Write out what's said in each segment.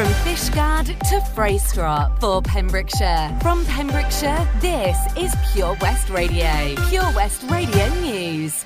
From Fishguard to Freystrop for Pembrokeshire. From Pembrokeshire, this is Pure West Radio. Pure West Radio News.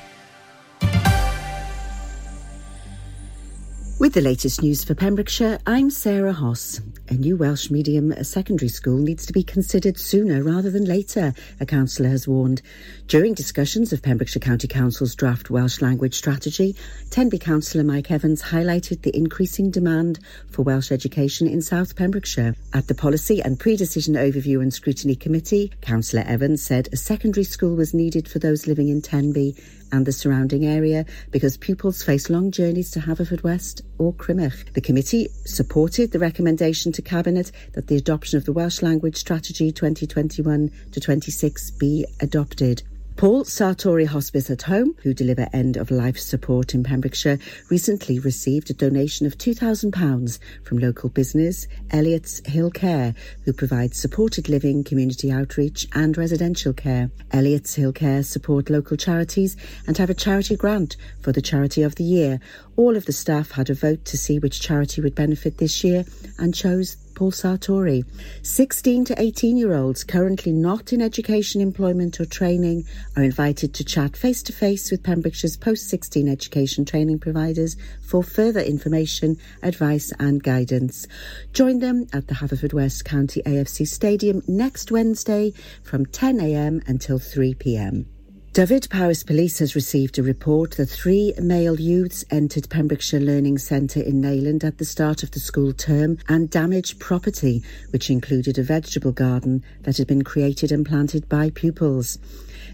With the latest news for Pembrokeshire, I'm Sarah Hoss. A new Welsh medium secondary school needs to be considered sooner rather than later, a councillor has warned. During discussions of Pembrokeshire County Council's draft Welsh language strategy, Tenby councillor Mike Evans highlighted the increasing demand for Welsh education in South Pembrokeshire. At the Policy and Pre-Decision Overview and Scrutiny Committee, Councillor Evans said a secondary school was needed for those living in Tenby and the surrounding area because pupils face long journeys to Haverfordwest or Crymych. The committee supported the recommendation to Cabinet that the adoption of the Welsh Language Strategy 2021 to 26 be adopted. Paul Sartori Hospice at Home, who deliver end of life support in Pembrokeshire, recently received a donation of £2,000 from local business Elliot's Hill Care, who provides supported living, community outreach and residential care. Elliot's Hill Care support local charities and have a charity grant for the Charity of the Year. All of the staff had a vote to see which charity would benefit this year and chose Paul Sartori. 16 to 18 year olds currently not in education, employment or training are invited to chat face to face with Pembrokeshire's post 16 education training providers for further information, advice and guidance. Join them at the Haverfordwest County AFC Stadium next Wednesday from 10am until 3pm. Dyfed-Powys Police has received a report that three male youths entered Pembrokeshire Learning Centre in Nayland at the start of the school term and damaged property, which included a vegetable garden that had been created and planted by pupils.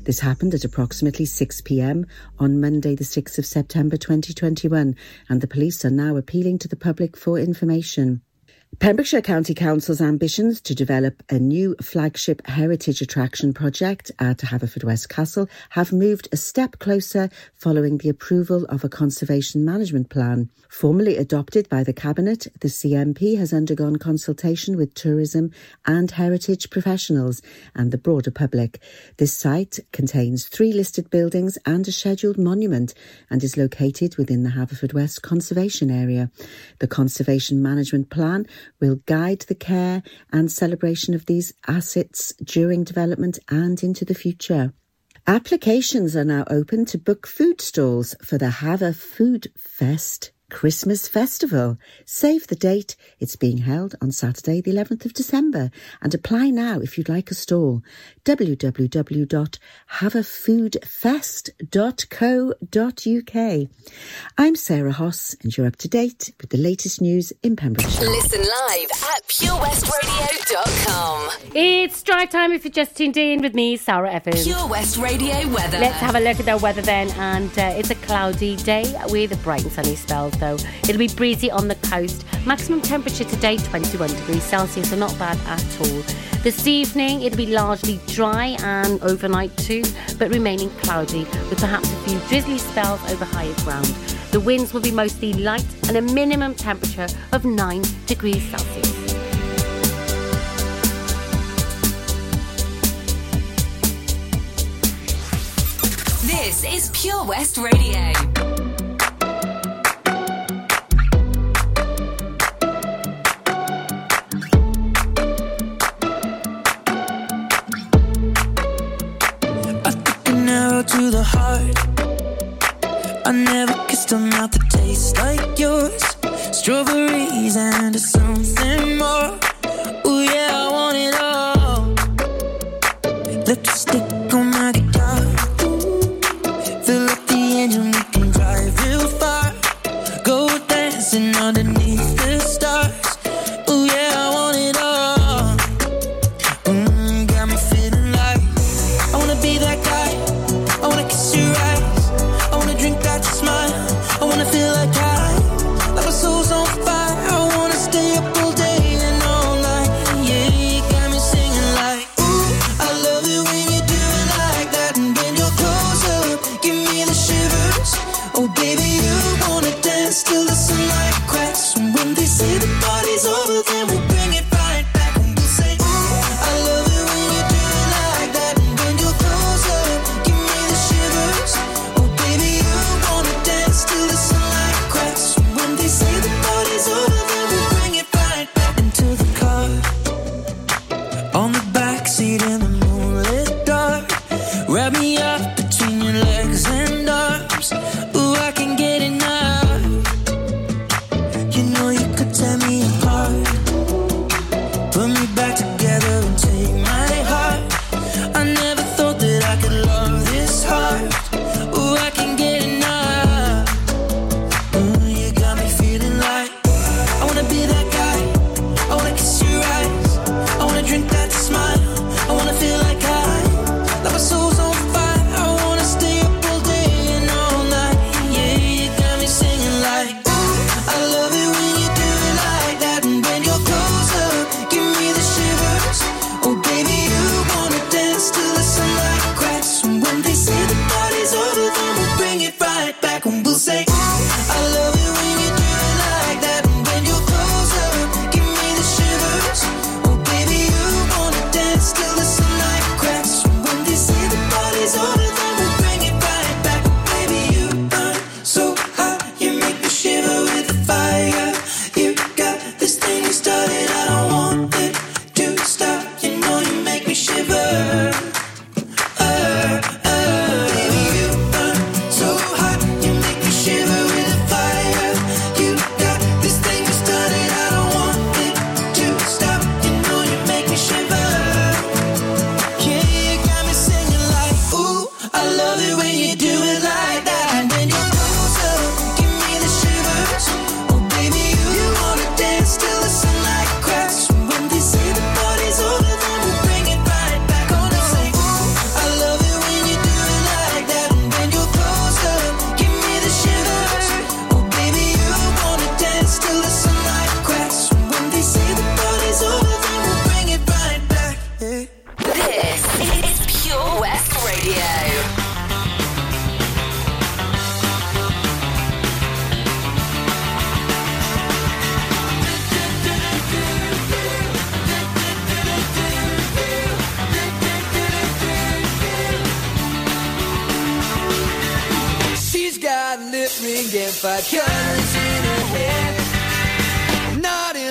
This happened at approximately 6 pm on Monday, the 6th of September 2021, and the police are now appealing to the public for information. Pembrokeshire County Council's ambitions to develop a new flagship heritage attraction project at Haverfordwest Castle have moved a step closer following the approval of a conservation management plan. Formally adopted by the Cabinet, the CMP has undergone consultation with tourism and heritage professionals and the broader public. This site contains three listed buildings and a scheduled monument and is located within the Haverfordwest Conservation Area. The Conservation Management Plan will guide the care and celebration of these assets during development and into the future. Applications are now open to book food stalls for the Haver Food Fest Christmas Festival. Save the date. It's being held on Saturday, the 11th of December. And apply now if you'd like a stall. www.haveafoodfest.co.uk. I'm Sarah Hoss, and you're up to date with the latest news in Pembrokeshire. Listen live at purewestradio.com. It's drive time if you just tuned in with me, Sara Evans. Pure West Radio weather. Let's have a look at the weather then, and uh, it's a cloudy day with a bright and sunny spells though. It'll be breezy on the coast. Maximum temperature today 21 degrees Celsius, so not bad at all. This evening it'll be largely dry and overnight too, but remaining cloudy with perhaps a few drizzly spells over higher ground. The winds will be mostly light and a minimum temperature of 9 degrees Celsius. This is Pure West Radio. The heart. I never kissed a mouth that tastes like yours. Strawberries and something more. Ooh, yeah,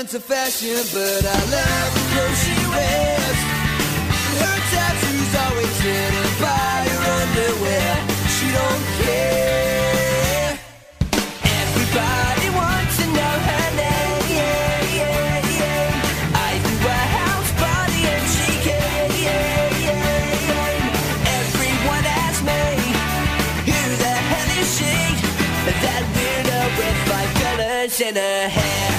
Not into fashion, but I love the clothes she wears. Her tattoos always hidden by her underwear. She don't care. Everybody wants to know her name. I a house party and she came. Everyone asks me, the hell is she? That weirdo with five colors in her hair.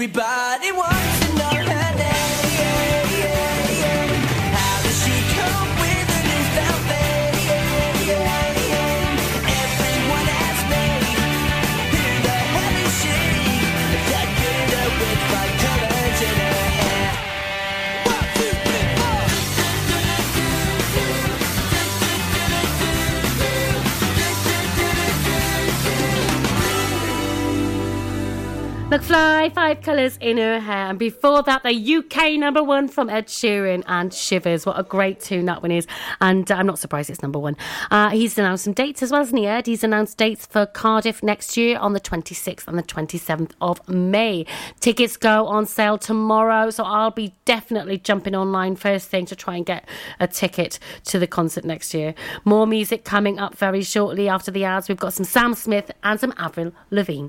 Everybody wants McFly, Five Colours in Her Hair. And before that, the UK number one from Ed Sheeran and Shivers. What a great tune that one is. And uh, I'm not surprised it's number one. Uh, he's announced some dates as well, hasn't he, Ed? He's announced dates for Cardiff next year on the 26th and the 27th of May. Tickets go on sale tomorrow. So I'll be definitely jumping online first thing to try and get a ticket to the concert next year. More music coming up very shortly after the ads. We've got some Sam Smith and some Avril Lavigne.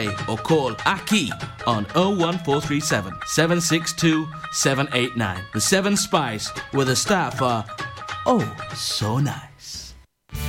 or call Aki on 01437 762 789. The Seven Spice, with a staff are oh so nice.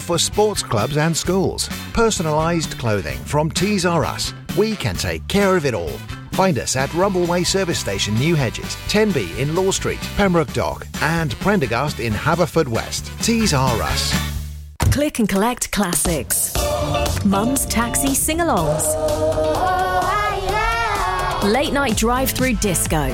for sports clubs and schools. Personalised clothing from Tees R Us. We can take care of it all. Find us at Rumbleway Service Station, New Hedges, 10B in Law Street, Pembroke Dock, and Prendergast in Haverfordwest. Tees R Us. Click and collect classics. Mum's taxi sing alongs. Late night drive through disco.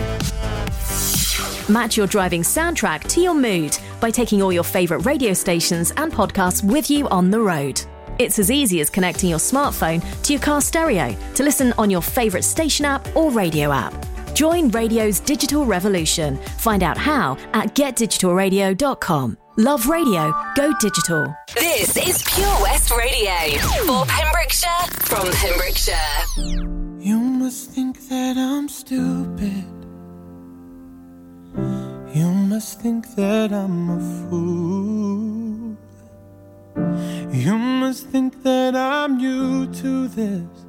Match your driving soundtrack to your mood by taking all your favourite radio stations and podcasts with you on the road. It's as easy as connecting your smartphone to your car stereo to listen on your favourite station app or radio app. Join radio's digital revolution. Find out how at getdigitalradio.com. Love radio, go digital. This is Pure West Radio for Pembrokeshire from Pembrokeshire. You must think that I'm stupid. Must think that I'm a fool. You must think that I'm new to this.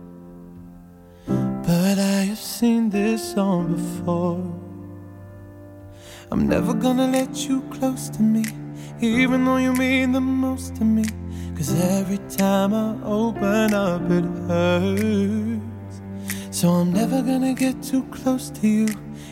But I have seen this song before. I'm never gonna let you close to me, even though you mean the most to me. Cause every time I open up, it hurts. So I'm never gonna get too close to you,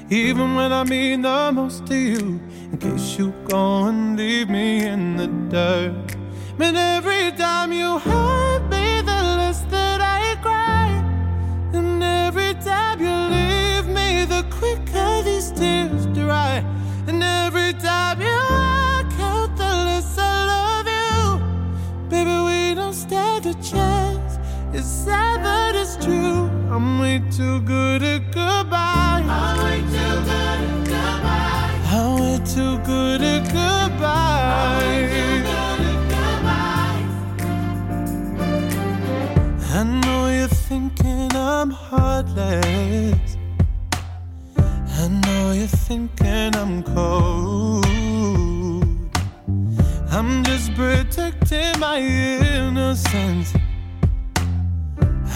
even when I mean the most to you. In case you go and leave me in the dirt. But every time you hurt me, the less that I cry. And every time you leave me, the quicker these tears dry. And every time you walk out, the less I love you. Baby, we don't stand a chance. It's sad, but it's true. I'm way too good at goodbye. I'm way too good at goodbye. I'm way too good at goodbye. I know you're thinking I'm heartless. I know you're thinking I'm cold. I'm just protecting my innocence.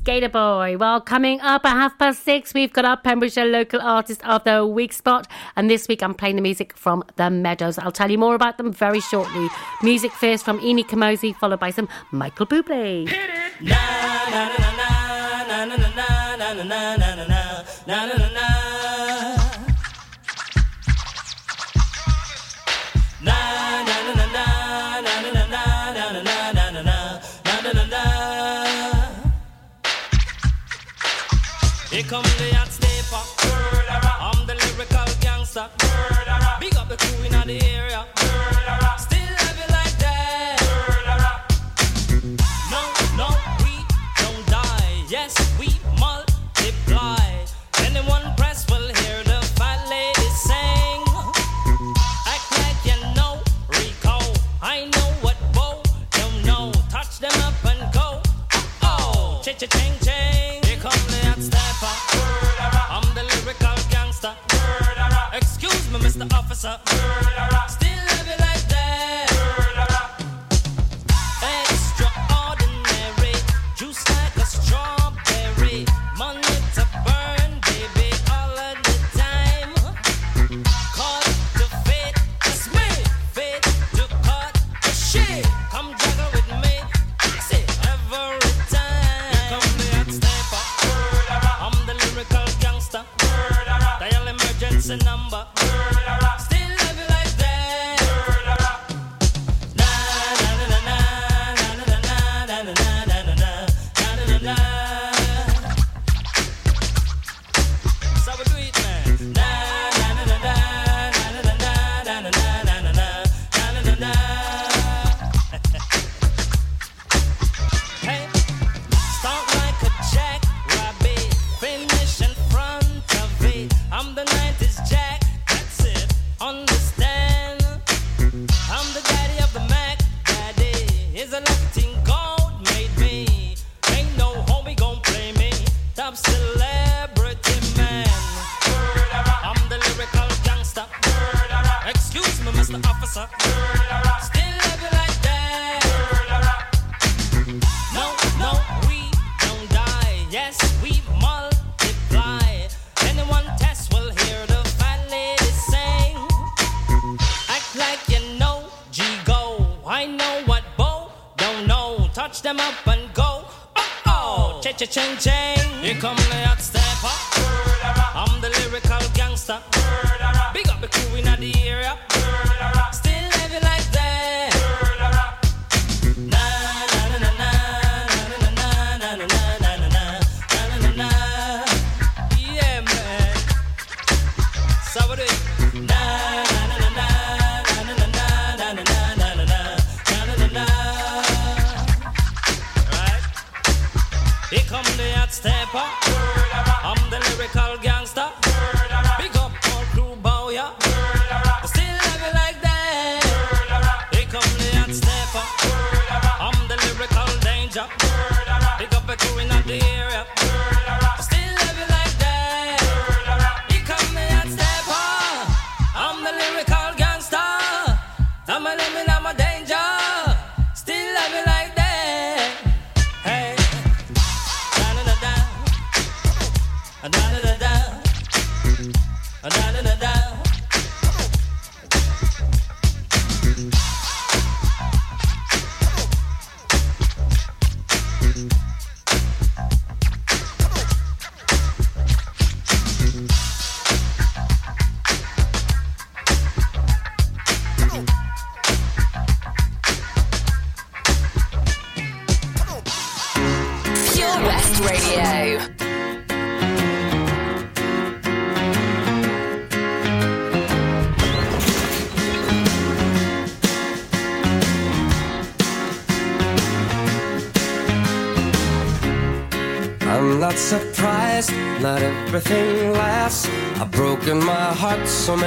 Skater Boy. Well, coming up at half past six, we've got our Pembrokeshire Local Artist of the Week spot. And this week, I'm playing the music from The Meadows. I'll tell you more about them very shortly. Music first from Ini Kamoze, followed by some Michael Bublé. Hit it! Come the and go. Oh oh, cha cha ching ching. Here come the hot stepper. I'm the lyrical gangster. Big up the crew in the area.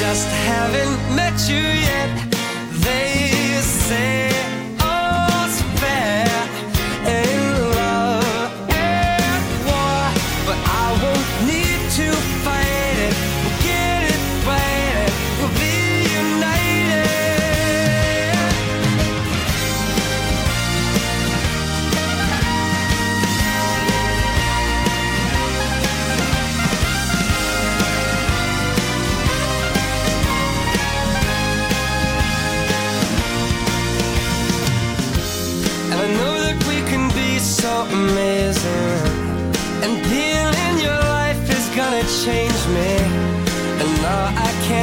Just haven't met you yet. They say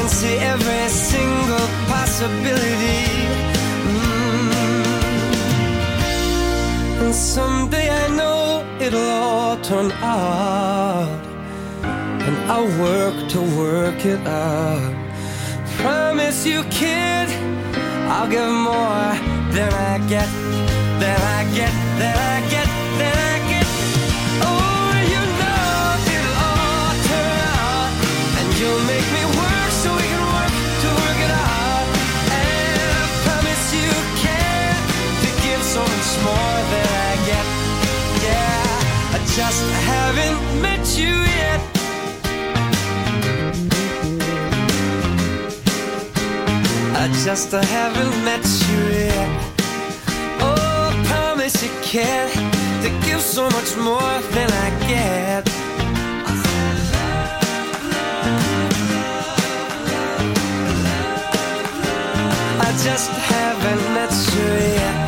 I can see every single possibility. Mm. And someday I know it'll all turn out. And I'll work to work it out. Promise you, kid, I'll give more than I get, than I get, than I get, than I get. Oh, you know it'll all turn out, and you'll make me just haven't met you yet. I just haven't met you yet. Oh, I promise you can to give so much more than I get. I just haven't met you yet.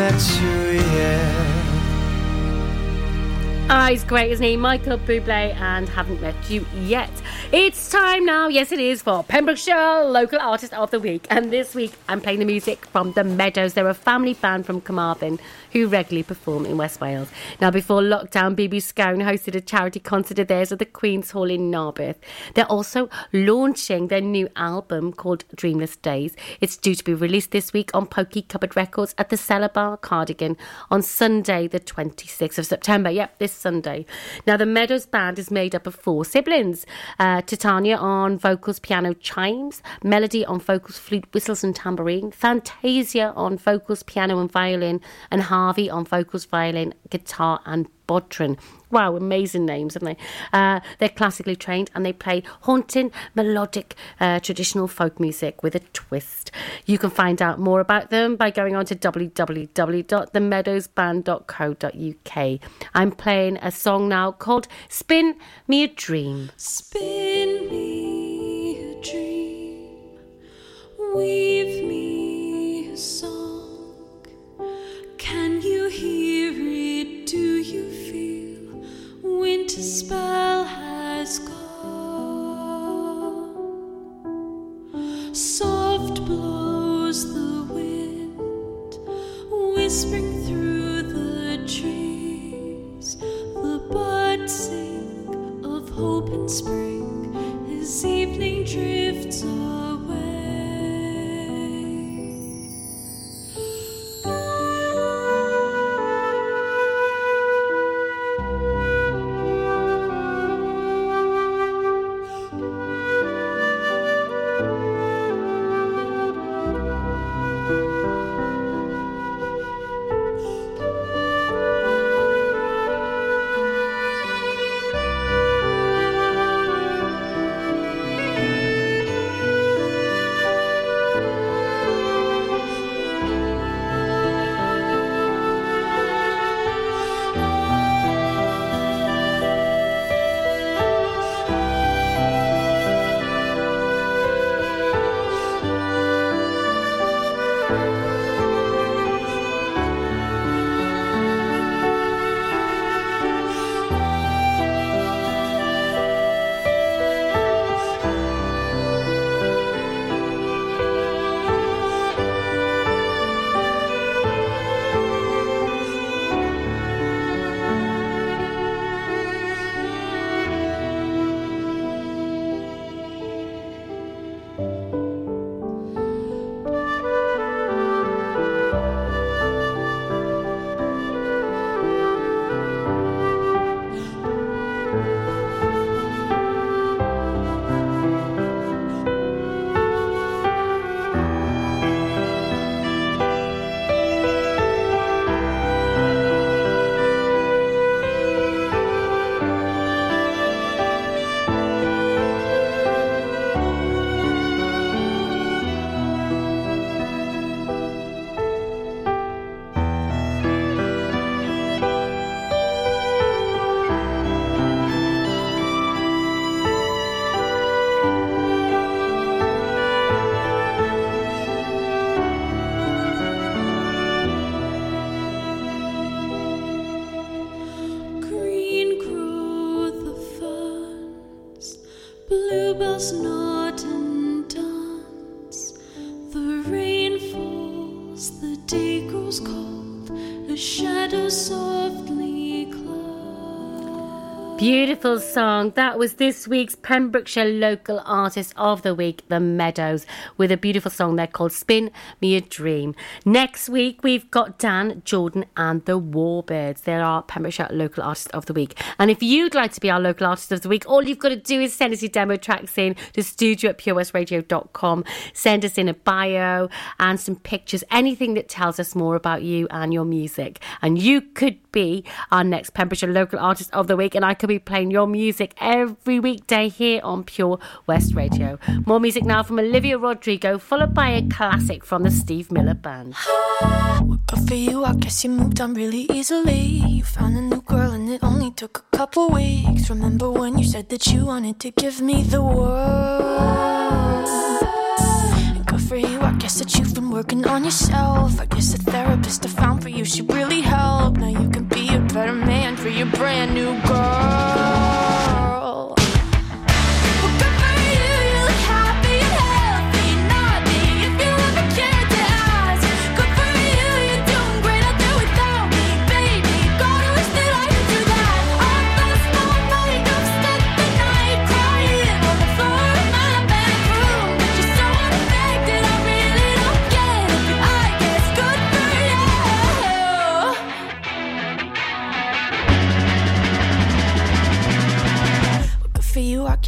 Met you. Ah, he's great, isn't he? Michael Bublé and haven't met you yet. Time now, yes it is, for Pembrokeshire Local Artist of the Week. And this week I'm playing the music from The Meadows. They're a family band from Carmarthen who regularly perform in West Wales. Now, before lockdown, BB Scone hosted a charity concert of theirs at the Queen's Hall in Narberth. They're also launching their new album called Dreamless Days. It's due to be released this week on Pokey Cupboard Records at the Cellar Bar Cardigan on Sunday, the 26th of September. Yep, this Sunday. Now, the Meadows Band is made up of four siblings uh, on vocals, piano, chimes, Melody on vocals, flute, whistles, and tambourine, Fantasia on vocals, piano, and violin, and Harvey on vocals, violin, guitar, and bodhran. Wow, amazing names, haven't they? Uh, they're classically trained and they play haunting, melodic, uh, traditional folk music with a twist. You can find out more about them by going on to www.themeadowsband.co.uk. I'm playing a song now called Spin Me a Dream. Spin me a dream, weave me a song. Can you hear it? Do you winter spell has gone? Soft blows the wind, whispering through the trees. The birds sing of hope and spring as evening drifts away. A shadow softly. Beautiful song. That was this week's Pembrokeshire Local Artist of the Week, The Meadows, with a beautiful song there called Spin Me a Dream. Next week, we've got Dan, Jordan, and the Warbirds. They're our Pembrokeshire Local Artist of the Week. And if you'd like to be our Local Artist of the Week, all you've got to do is send us your demo tracks in to studio at purewestradio.com. Send us in a bio and some pictures, anything that tells us more about you and your music. And you could be our next Pembrokeshire Local Artist of the Week, and I could be playing your music every weekday here on Pure West Radio. More music now from Olivia Rodrigo, followed by a classic from the Steve Miller Band. Good for you, I guess you moved on really easily. You found a new girl and it only took a couple weeks. Remember when you said that you wanted to give me the world? For you, I guess that you've been working on yourself. I guess the therapist I found for you she really helped. Now you can be a better man for your brand new girl.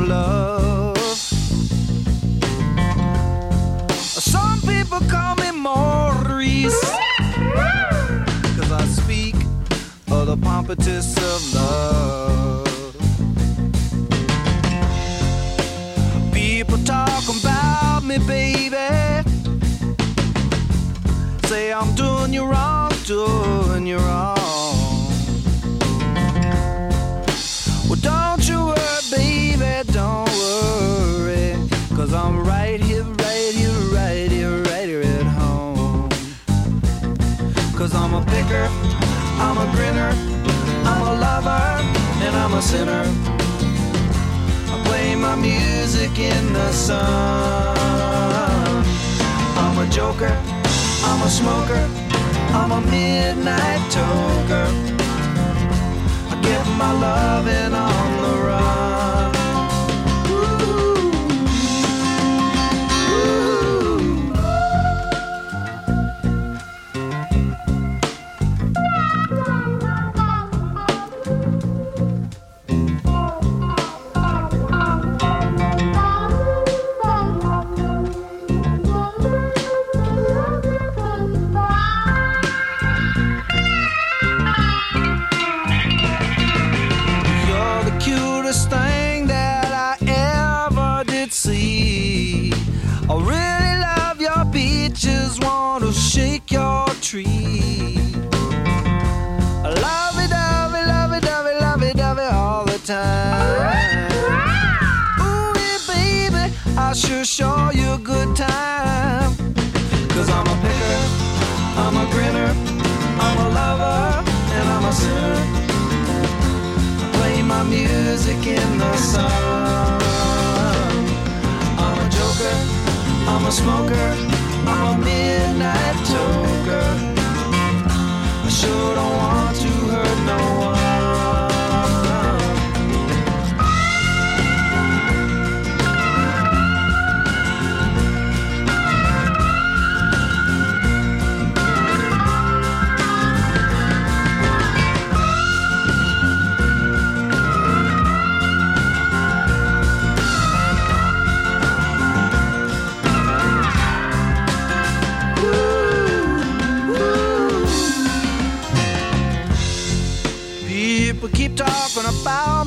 Of love. Some people call me Maurice. Cause I speak of the pompatus of love. People talk about me, baby. Say I'm doing you wrong, doing you wrong. Don't worry. Cause I'm right here, right here, right here, right here at home. Cause I'm a picker, I'm a grinner, I'm a lover, and I'm a sinner. I play my music in the sun. I'm a joker, I'm a smoker, I'm a midnight toker. I get my loving on the run. A. I play my music in the sun. I'm a joker, I'm a smoker, I'm a midnight toker. I sure don't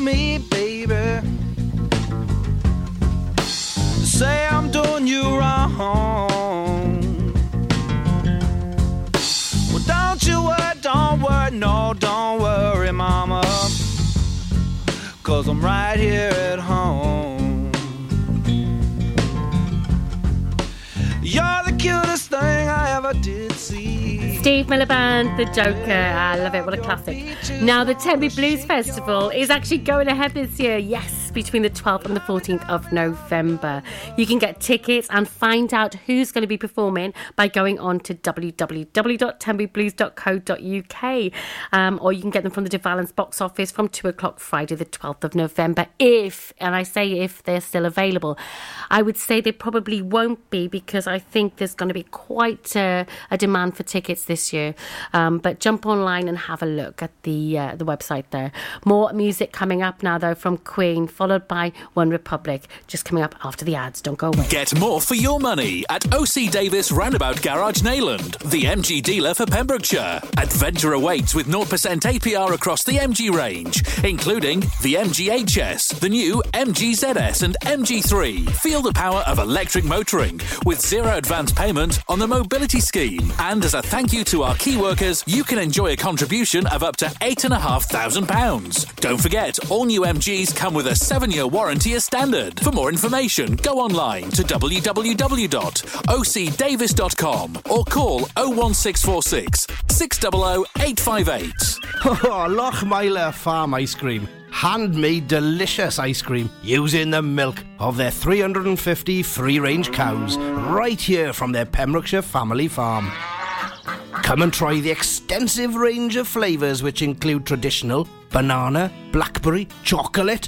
me, baby. Say I'm doing you wrong. Well, don't you worry, don't worry, no, don't worry, mama. Cause I'm right here at home. Did see. Steve Miller Band, The Joker. I love it. What a classic. Now, the Tenby Blues Festival is actually going ahead this year. Yes, between the 12th and the 14th of November. You can get tickets and find out who's going to be performing by going on to www.tenbyblues.co.uk. Um, or you can get them from the De box office from 2 o'clock Friday, the 12th of November. If, and I say if, they're still available. I would say they probably won't be because I think there's going to be quite a, a demand for tickets this year. Um, but jump online and have a look at the uh, the website there. More music coming up now, though, from Queen, followed by One Republic. Just coming up after the ads. Don't go away. Get more for your money at OC Davis Roundabout Garage Neyland, the MG dealer for Pembrokeshire. Adventure awaits with 0% APR across the MG range, including the MG HS, the new MG ZS and MG3. Feel the power of electric motoring with zero advance payment on the mobility scheme. And as a thank you to our key workers, you can enjoy a contribution of up to £8,500. Don't forget, all new MGs come with a seven year warranty as standard. For more information, go online to www.ocdavis.com or call 01646 600 858. Oh, Farm Ice Cream. Handmade delicious ice cream using the milk of their 350 free range cows right here from their Pembrokeshire family farm. Come and try the extensive range of flavours which include traditional banana, blackberry, chocolate,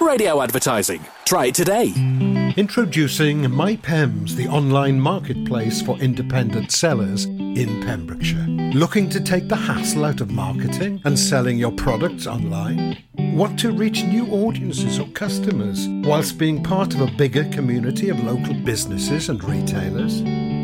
Radio advertising. Try it today. Introducing MyPems, the online marketplace for independent sellers in Pembrokeshire. Looking to take the hassle out of marketing and selling your products online? Want to reach new audiences or customers whilst being part of a bigger community of local businesses and retailers?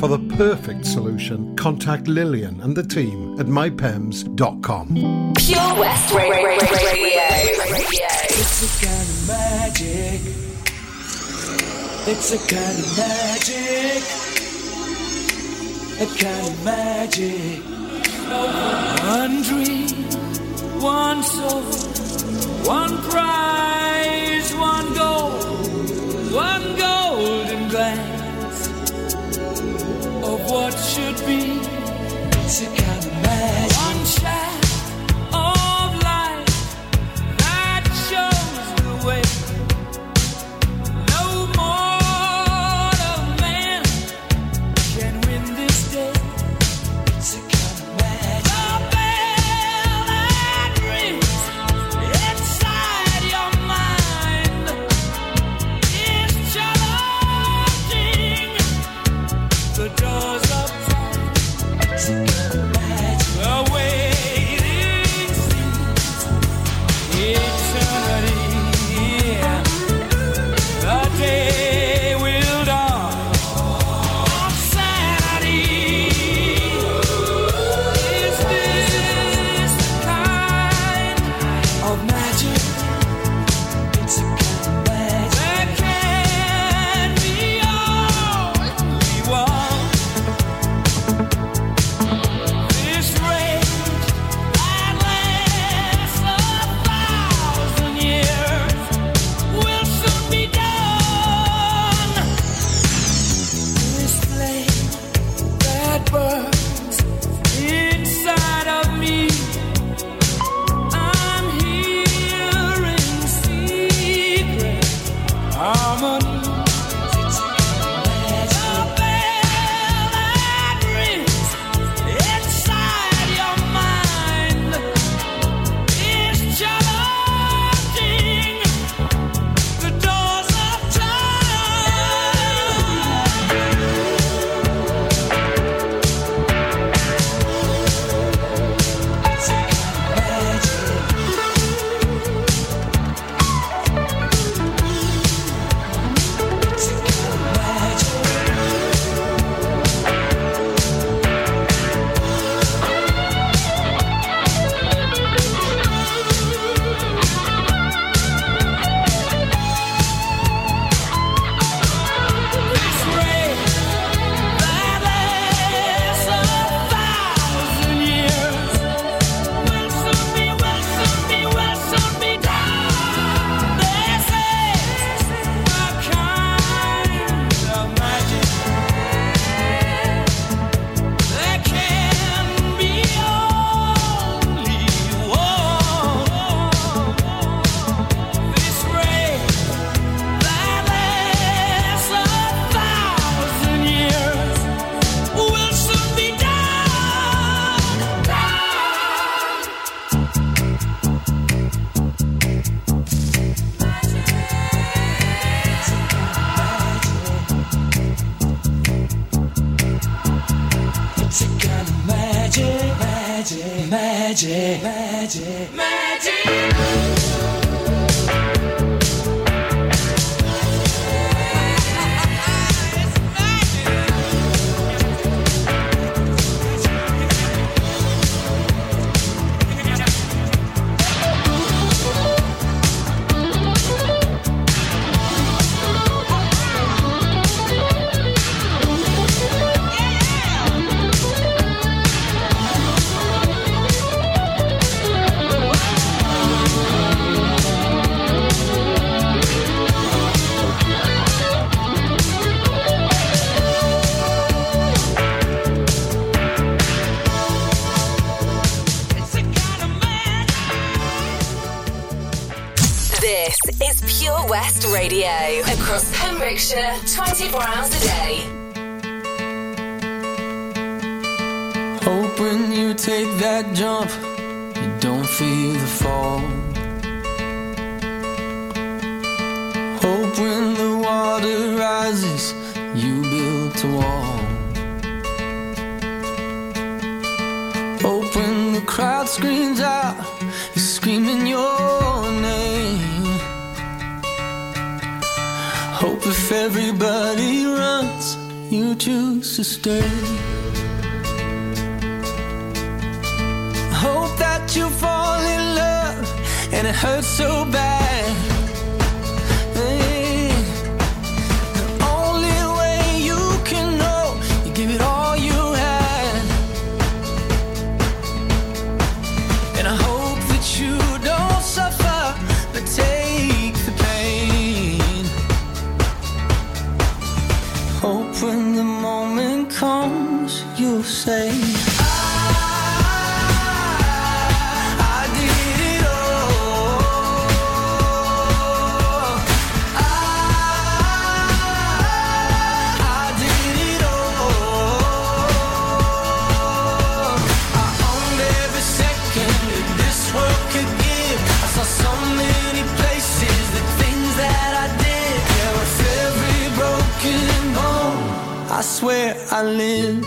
For the perfect solution, contact Lillian and the team at mypems.com. Pure West Ra- Ra- Ra- Radio. It's a kind of magic. It's a kind of magic. A kind of magic. One dream, one soul, one prize, one goal, what should be. Kind of magic. One shaft Pure West Radio. Across Pembrokeshire, 24 hours a day. Hope when you take that jump, you don't feel the fall. Hope when the water rises, you build a wall. Hope when the crowd screams out, you're screaming your if everybody runs, you choose to stay. Hope that you fall in love and it hurts so bad. Swear I lived.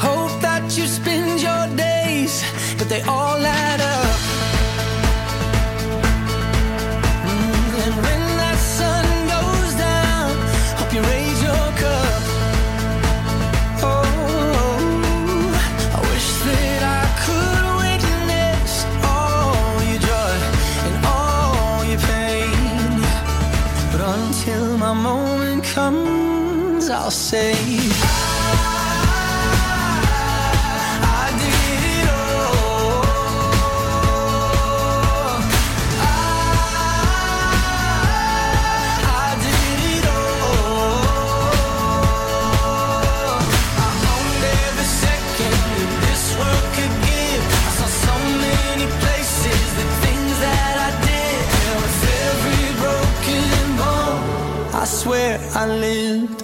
Hope that you spend your days, but they all I'll say. I I did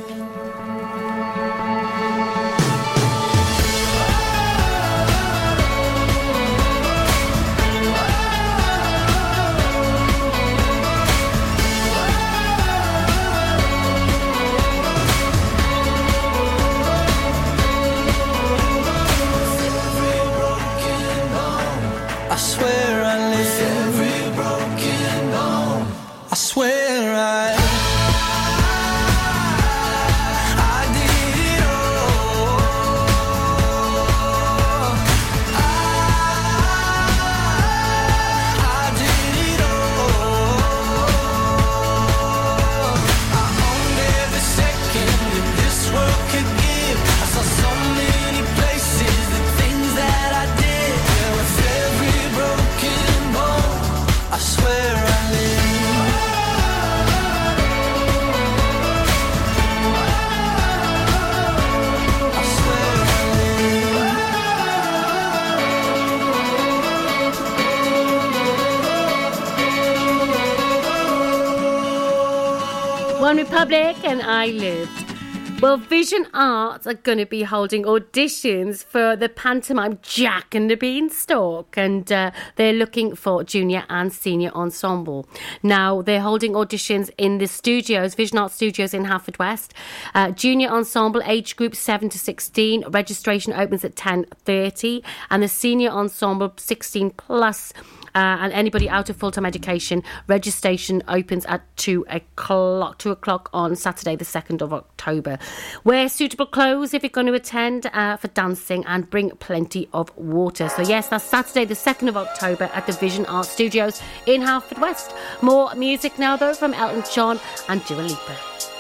One Republic and I lived. Well, Vision Arts are going to be holding auditions for the pantomime Jack and the Beanstalk, and uh, they're looking for junior and senior ensemble. Now, they're holding auditions in the studios, Vision Arts Studios in Haverfordwest. Uh, junior ensemble, age group 7 to 16. Registration opens at 10.30, and the senior ensemble, 16 plus. Uh, and anybody out of full-time education, registration opens at two o'clock. Two o'clock on Saturday, the second of October. Wear suitable clothes if you're going to attend uh, for dancing, and bring plenty of water. So yes, that's Saturday, the second of October at the Vision Art Studios in Haverfordwest. More music now though from Elton John and Dua Lipa.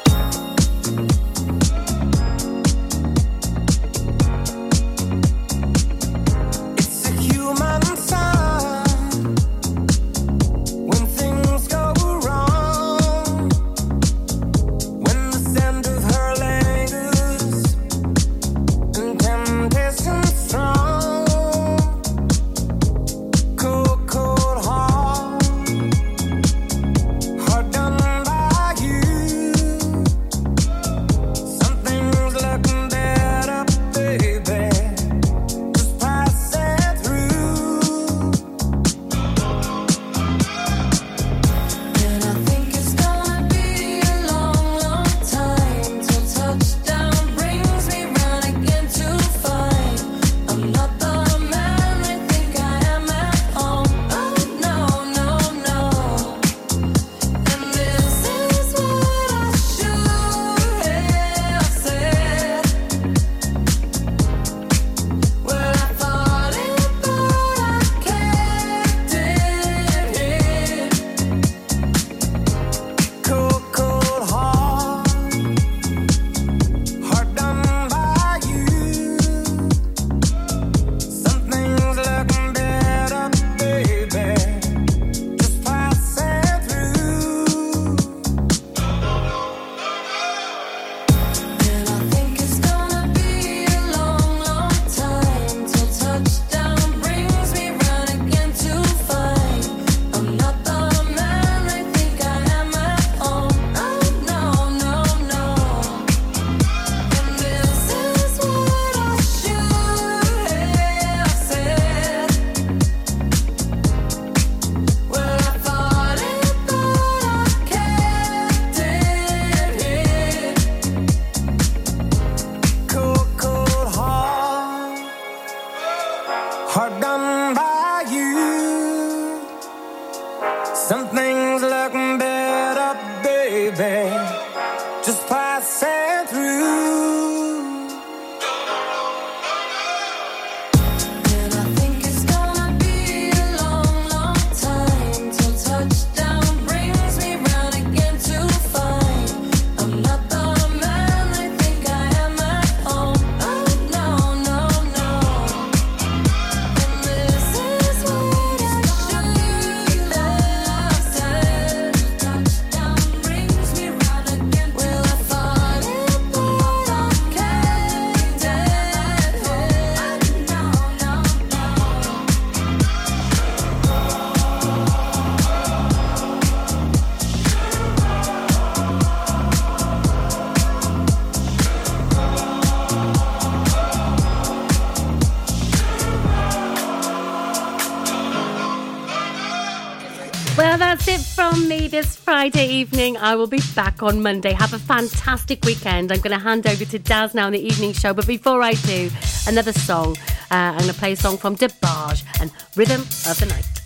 Friday evening. I will be back on Monday. Have a fantastic weekend. I'm going to hand over to Daz now in the evening show. But before I do, another song. Uh, I'm going to play a song from DeBarge and Rhythm of the Night.